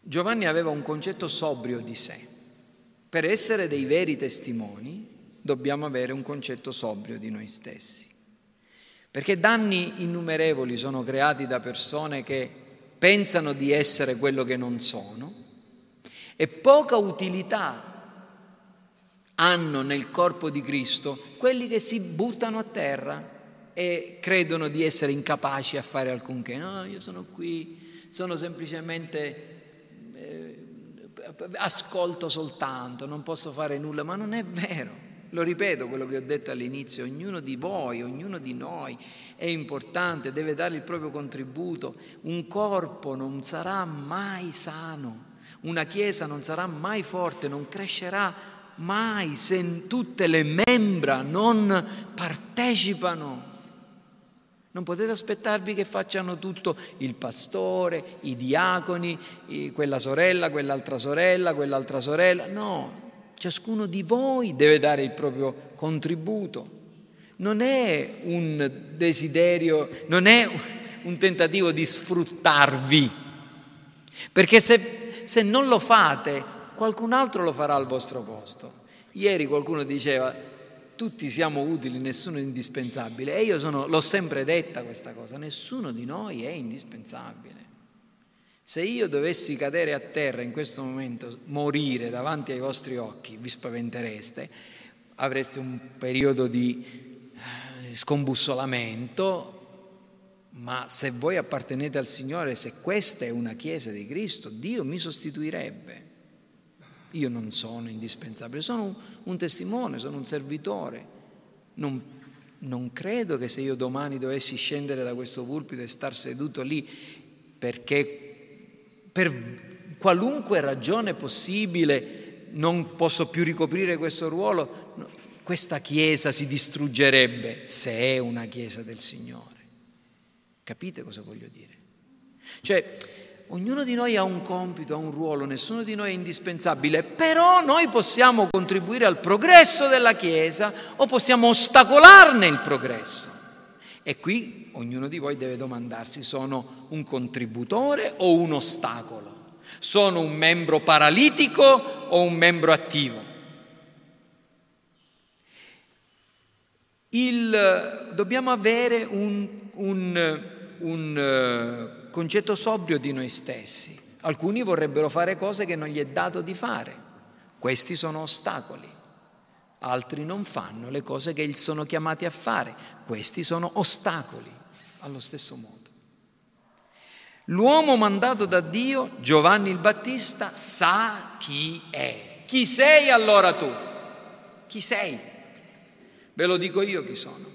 Giovanni aveva un concetto sobrio di sé. Per essere dei veri testimoni dobbiamo avere un concetto sobrio di noi stessi. Perché danni innumerevoli sono creati da persone che pensano di essere quello che non sono e poca utilità hanno nel corpo di Cristo quelli che si buttano a terra e credono di essere incapaci a fare alcunché. No, io sono qui, sono semplicemente eh, ascolto soltanto, non posso fare nulla, ma non è vero. Lo ripeto quello che ho detto all'inizio, ognuno di voi, ognuno di noi è importante, deve dare il proprio contributo. Un corpo non sarà mai sano, una chiesa non sarà mai forte, non crescerà mai se tutte le membra non partecipano. Non potete aspettarvi che facciano tutto il pastore, i diaconi, quella sorella, quell'altra sorella, quell'altra sorella. No, Ciascuno di voi deve dare il proprio contributo. Non è un desiderio, non è un tentativo di sfruttarvi, perché se, se non lo fate, qualcun altro lo farà al vostro posto. Ieri qualcuno diceva, tutti siamo utili, nessuno è indispensabile. E io sono, l'ho sempre detta questa cosa, nessuno di noi è indispensabile. Se io dovessi cadere a terra in questo momento, morire davanti ai vostri occhi, vi spaventereste, avreste un periodo di eh, scombussolamento, ma se voi appartenete al Signore, se questa è una chiesa di Cristo, Dio mi sostituirebbe. Io non sono indispensabile, sono un, testimone, sono un servitore. Non, non credo che se io domani dovessi scendere da questo pulpito e star seduto lì perché per qualunque ragione possibile non posso più ricoprire questo ruolo, questa Chiesa si distruggerebbe se è una Chiesa del Signore. Capite cosa voglio dire? Cioè, ognuno di noi ha un compito, ha un ruolo, nessuno di noi è indispensabile, però noi possiamo contribuire al progresso della Chiesa o possiamo ostacolarne il progresso. E qui ognuno di voi deve domandarsi, sono un contributore o un ostacolo? Sono un membro paralitico o un membro attivo? Il, dobbiamo avere un, un, un uh, concetto sobrio di noi stessi. Alcuni vorrebbero fare cose che non gli è dato di fare. Questi sono ostacoli. Altri non fanno le cose che sono chiamati a fare. Questi sono ostacoli allo stesso modo. L'uomo mandato da Dio, Giovanni il Battista, sa chi è. Chi sei allora tu? Chi sei? Ve lo dico io chi sono.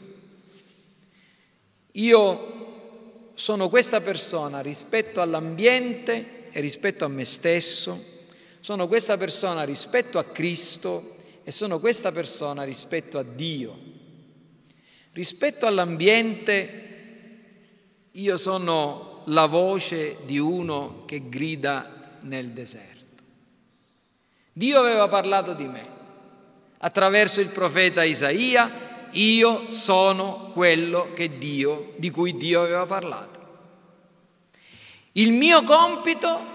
Io sono questa persona rispetto all'ambiente e rispetto a me stesso, sono questa persona rispetto a Cristo e sono questa persona rispetto a Dio. Rispetto all'ambiente io sono la voce di uno che grida nel deserto. Dio aveva parlato di me attraverso il profeta Isaia, io sono quello Dio, di cui Dio aveva parlato. Il mio compito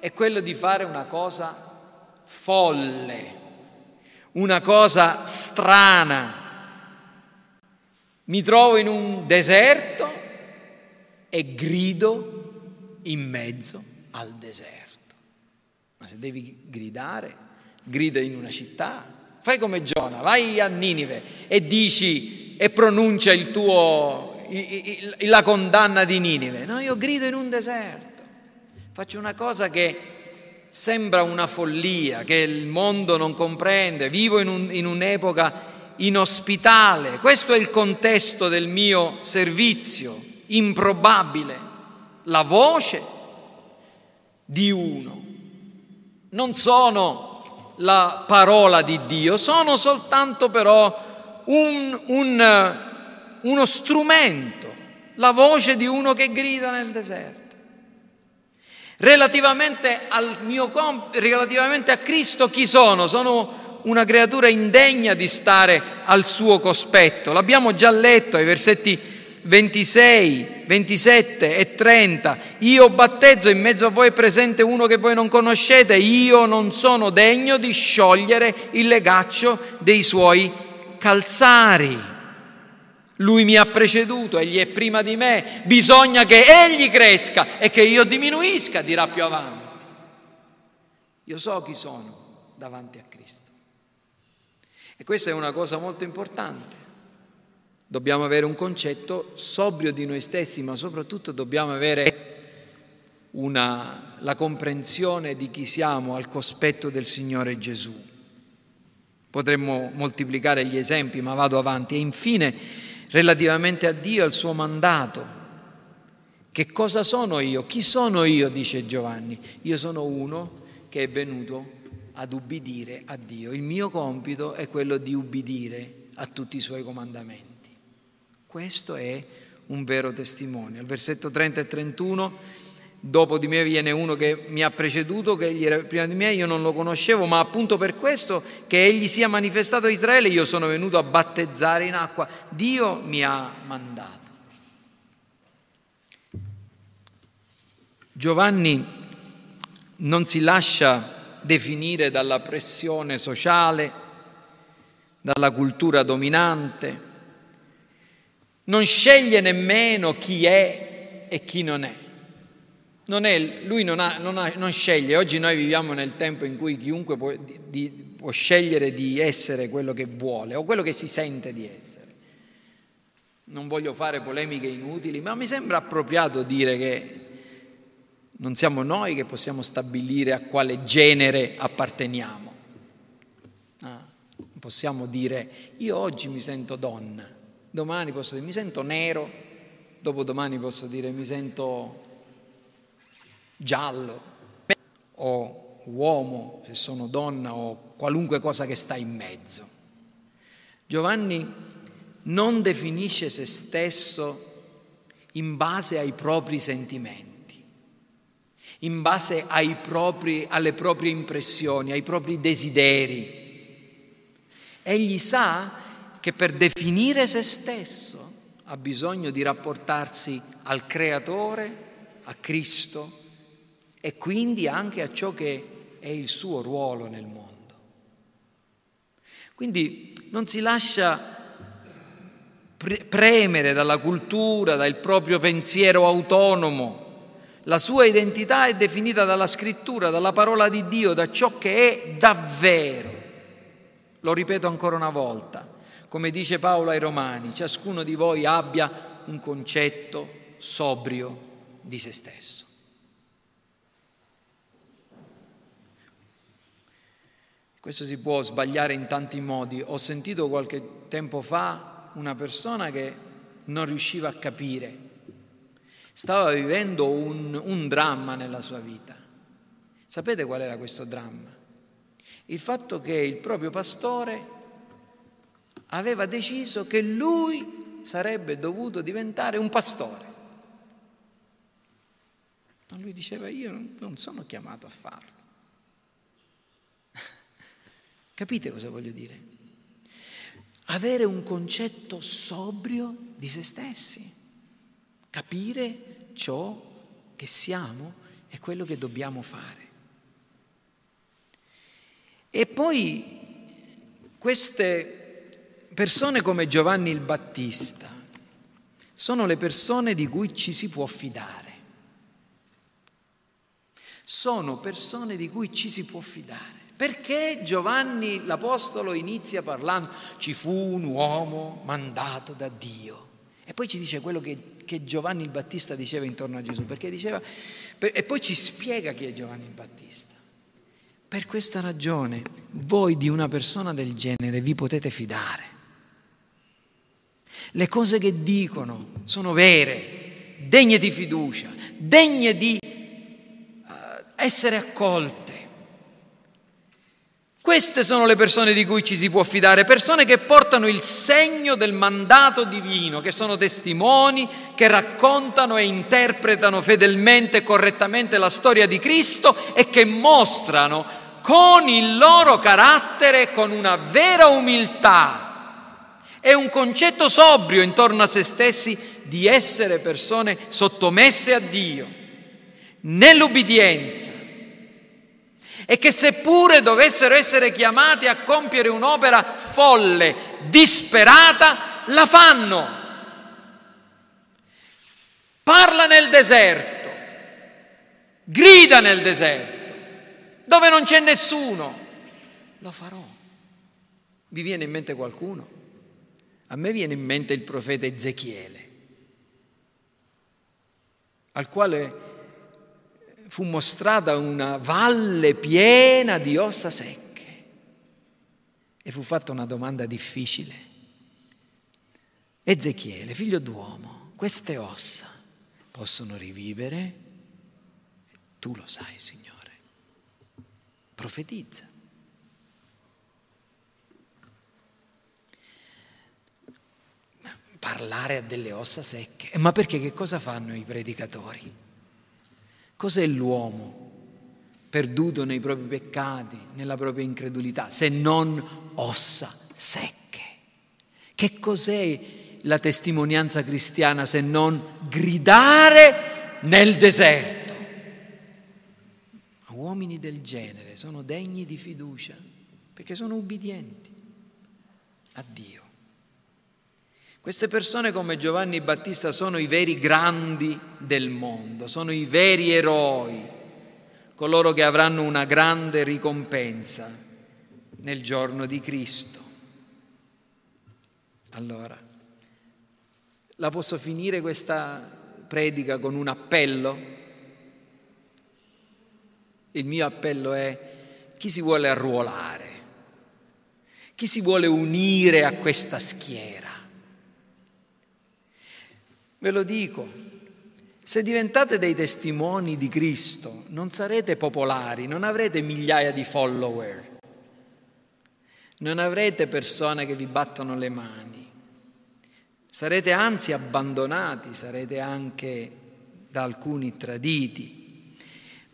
è quello di fare una cosa folle, una cosa strana. Mi trovo in un deserto e grido in mezzo al deserto. Ma se devi gridare, grida in una città, Fai come Giona, vai a Ninive e dici e pronuncia il tuo, la condanna di Ninive. No, io grido in un deserto. Faccio una cosa che sembra una follia, che il mondo non comprende. Vivo in, un, in un'epoca inospitale. Questo è il contesto del mio servizio, improbabile. La voce di uno. Non sono la parola di Dio, sono soltanto però un, un, uno strumento, la voce di uno che grida nel deserto. Relativamente, mio, relativamente a Cristo chi sono? Sono una creatura indegna di stare al suo cospetto. L'abbiamo già letto ai versetti 26, 27 e 30, io battezzo in mezzo a voi presente uno che voi non conoscete, io non sono degno di sciogliere il legaccio dei suoi calzari. Lui mi ha preceduto, egli è prima di me, bisogna che egli cresca e che io diminuisca, dirà più avanti. Io so chi sono davanti a Cristo. E questa è una cosa molto importante. Dobbiamo avere un concetto sobrio di noi stessi, ma soprattutto dobbiamo avere una, la comprensione di chi siamo al cospetto del Signore Gesù. Potremmo moltiplicare gli esempi, ma vado avanti. E infine, relativamente a Dio e al suo mandato, che cosa sono io? Chi sono io? dice Giovanni. Io sono uno che è venuto ad ubbidire a Dio. Il mio compito è quello di ubbidire a tutti i suoi comandamenti. Questo è un vero testimone. Al versetto 30 e 31, dopo di me viene uno che mi ha preceduto, che egli era prima di me, io non lo conoscevo, ma appunto per questo che egli sia manifestato a Israele, io sono venuto a battezzare in acqua. Dio mi ha mandato. Giovanni non si lascia definire dalla pressione sociale, dalla cultura dominante, non sceglie nemmeno chi è e chi non è. Non è lui non, ha, non, ha, non, sceglie, oggi noi viviamo nel tempo in cui chiunque può, di, può scegliere di essere quello che vuole o quello che si sente di essere. Non voglio fare polemiche inutili, ma mi sembra appropriato dire che non siamo noi che possiamo stabilire a quale genere apparteniamo. Ah, possiamo dire io oggi mi sento donna domani posso dire mi sento nero, dopodomani posso dire mi sento giallo, o uomo, se sono donna o qualunque cosa che sta in mezzo. Giovanni non definisce se stesso in base ai propri sentimenti, in base propri, alle proprie impressioni, ai propri desideri. Egli sa che per definire se stesso ha bisogno di rapportarsi al Creatore, a Cristo e quindi anche a ciò che è il suo ruolo nel mondo. Quindi non si lascia premere dalla cultura, dal proprio pensiero autonomo. La sua identità è definita dalla scrittura, dalla parola di Dio, da ciò che è davvero. Lo ripeto ancora una volta, come dice Paolo ai Romani, ciascuno di voi abbia un concetto sobrio di se stesso. Questo si può sbagliare in tanti modi. Ho sentito qualche tempo fa una persona che non riusciva a capire, stava vivendo un, un dramma nella sua vita. Sapete qual era questo dramma? Il fatto che il proprio pastore aveva deciso che lui sarebbe dovuto diventare un pastore. Ma lui diceva io non sono chiamato a farlo. Capite cosa voglio dire? avere un concetto sobrio di se stessi, capire ciò che siamo e quello che dobbiamo fare. E poi queste persone come Giovanni il Battista sono le persone di cui ci si può fidare. Sono persone di cui ci si può fidare. Perché Giovanni l'Apostolo inizia parlando, ci fu un uomo mandato da Dio. E poi ci dice quello che, che Giovanni il Battista diceva intorno a Gesù, perché diceva, per, e poi ci spiega chi è Giovanni il Battista. Per questa ragione voi di una persona del genere vi potete fidare. Le cose che dicono sono vere, degne di fiducia, degne di uh, essere accolte. Queste sono le persone di cui ci si può fidare, persone che portano il segno del mandato divino, che sono testimoni, che raccontano e interpretano fedelmente e correttamente la storia di Cristo e che mostrano con il loro carattere, con una vera umiltà e un concetto sobrio intorno a se stessi di essere persone sottomesse a Dio, nell'ubbidienza e che seppure dovessero essere chiamati a compiere un'opera folle, disperata, la fanno. Parla nel deserto, grida nel deserto, dove non c'è nessuno. Lo farò. Vi viene in mente qualcuno? A me viene in mente il profeta Ezechiele, al quale fu mostrata una valle piena di ossa secche e fu fatta una domanda difficile. Ezechiele, figlio d'uomo, queste ossa possono rivivere? Tu lo sai, Signore. Profetizza. Parlare a delle ossa secche. Ma perché che cosa fanno i predicatori? Cos'è l'uomo perduto nei propri peccati, nella propria incredulità, se non ossa secche? Che cos'è la testimonianza cristiana se non gridare nel deserto? Uomini del genere sono degni di fiducia perché sono ubbidienti a Dio. Queste persone come Giovanni Battista sono i veri grandi del mondo, sono i veri eroi, coloro che avranno una grande ricompensa nel giorno di Cristo. Allora, la posso finire questa predica con un appello? Il mio appello è chi si vuole arruolare, chi si vuole unire a questa schiera Ve lo dico, Se diventate dei testimoni di Cristo, non sarete popolari, non avrete migliaia di follower, non avrete persone che vi battono le mani, sarete anzi abbandonati, sarete anche da alcuni traditi.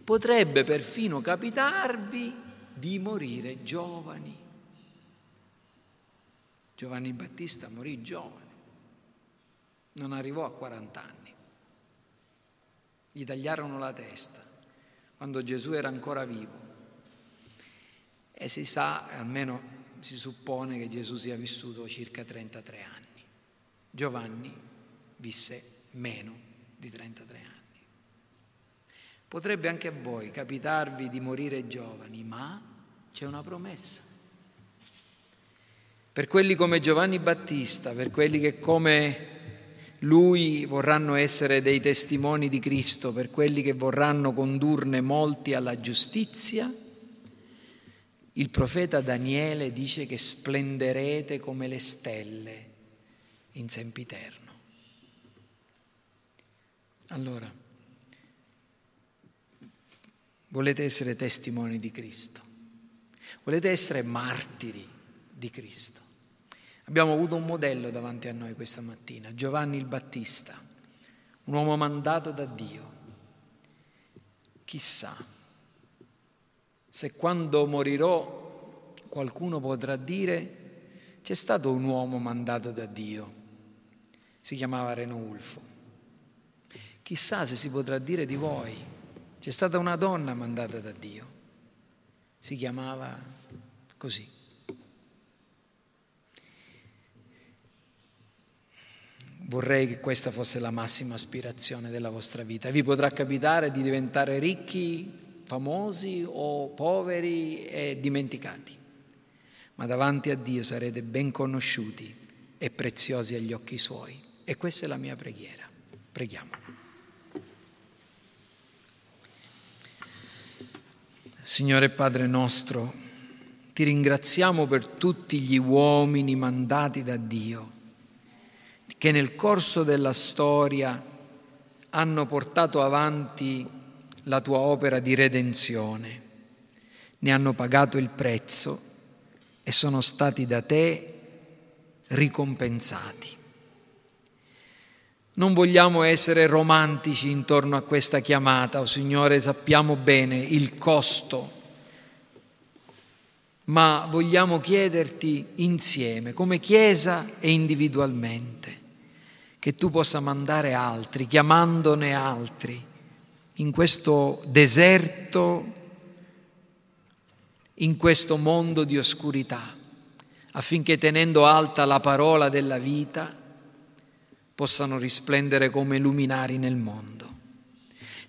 Potrebbe perfino capitarvi di morire giovani. Giovanni Battista morì giovane, non arrivò a 40 anni. Gli tagliarono la testa quando Gesù era ancora vivo. E si sa, almeno si suppone che Gesù sia vissuto circa 33 anni. Giovanni visse meno di 33 anni. Potrebbe anche a voi capitarvi di morire giovani, ma c'è una promessa. Per quelli come Giovanni Battista, per quelli che come lui vorranno essere dei testimoni di Cristo per quelli che vorranno condurne molti alla giustizia. Il profeta Daniele dice che splenderete come le stelle in sempiterno. Allora, volete essere testimoni di Cristo? Volete essere martiri di Cristo? Abbiamo avuto un modello davanti a noi questa mattina, Giovanni il Battista, un uomo mandato da Dio. Chissà se quando morirò qualcuno potrà dire c'è stato un uomo mandato da Dio, si chiamava Reno Ulfo. Chissà se si potrà dire di voi, c'è stata una donna mandata da Dio, si chiamava così. Vorrei che questa fosse la massima aspirazione della vostra vita. Vi potrà capitare di diventare ricchi, famosi o poveri e dimenticati, ma davanti a Dio sarete ben conosciuti e preziosi agli occhi suoi. E questa è la mia preghiera. Preghiamo. Signore Padre nostro, ti ringraziamo per tutti gli uomini mandati da Dio che nel corso della storia hanno portato avanti la tua opera di redenzione, ne hanno pagato il prezzo e sono stati da te ricompensati. Non vogliamo essere romantici intorno a questa chiamata, oh Signore, sappiamo bene il costo, ma vogliamo chiederti insieme, come Chiesa e individualmente, che tu possa mandare altri, chiamandone altri, in questo deserto, in questo mondo di oscurità, affinché tenendo alta la parola della vita possano risplendere come luminari nel mondo.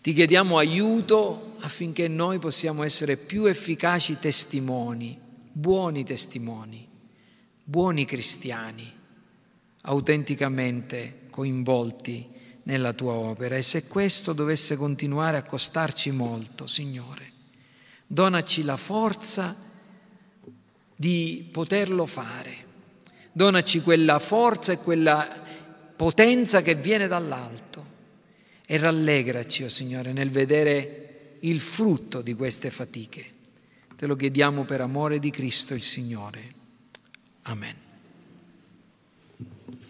Ti chiediamo aiuto affinché noi possiamo essere più efficaci testimoni, buoni testimoni, buoni cristiani, autenticamente coinvolti nella tua opera e se questo dovesse continuare a costarci molto, Signore, donaci la forza di poterlo fare, donaci quella forza e quella potenza che viene dall'alto e rallegraci, oh Signore, nel vedere il frutto di queste fatiche. Te lo chiediamo per amore di Cristo il Signore. Amen.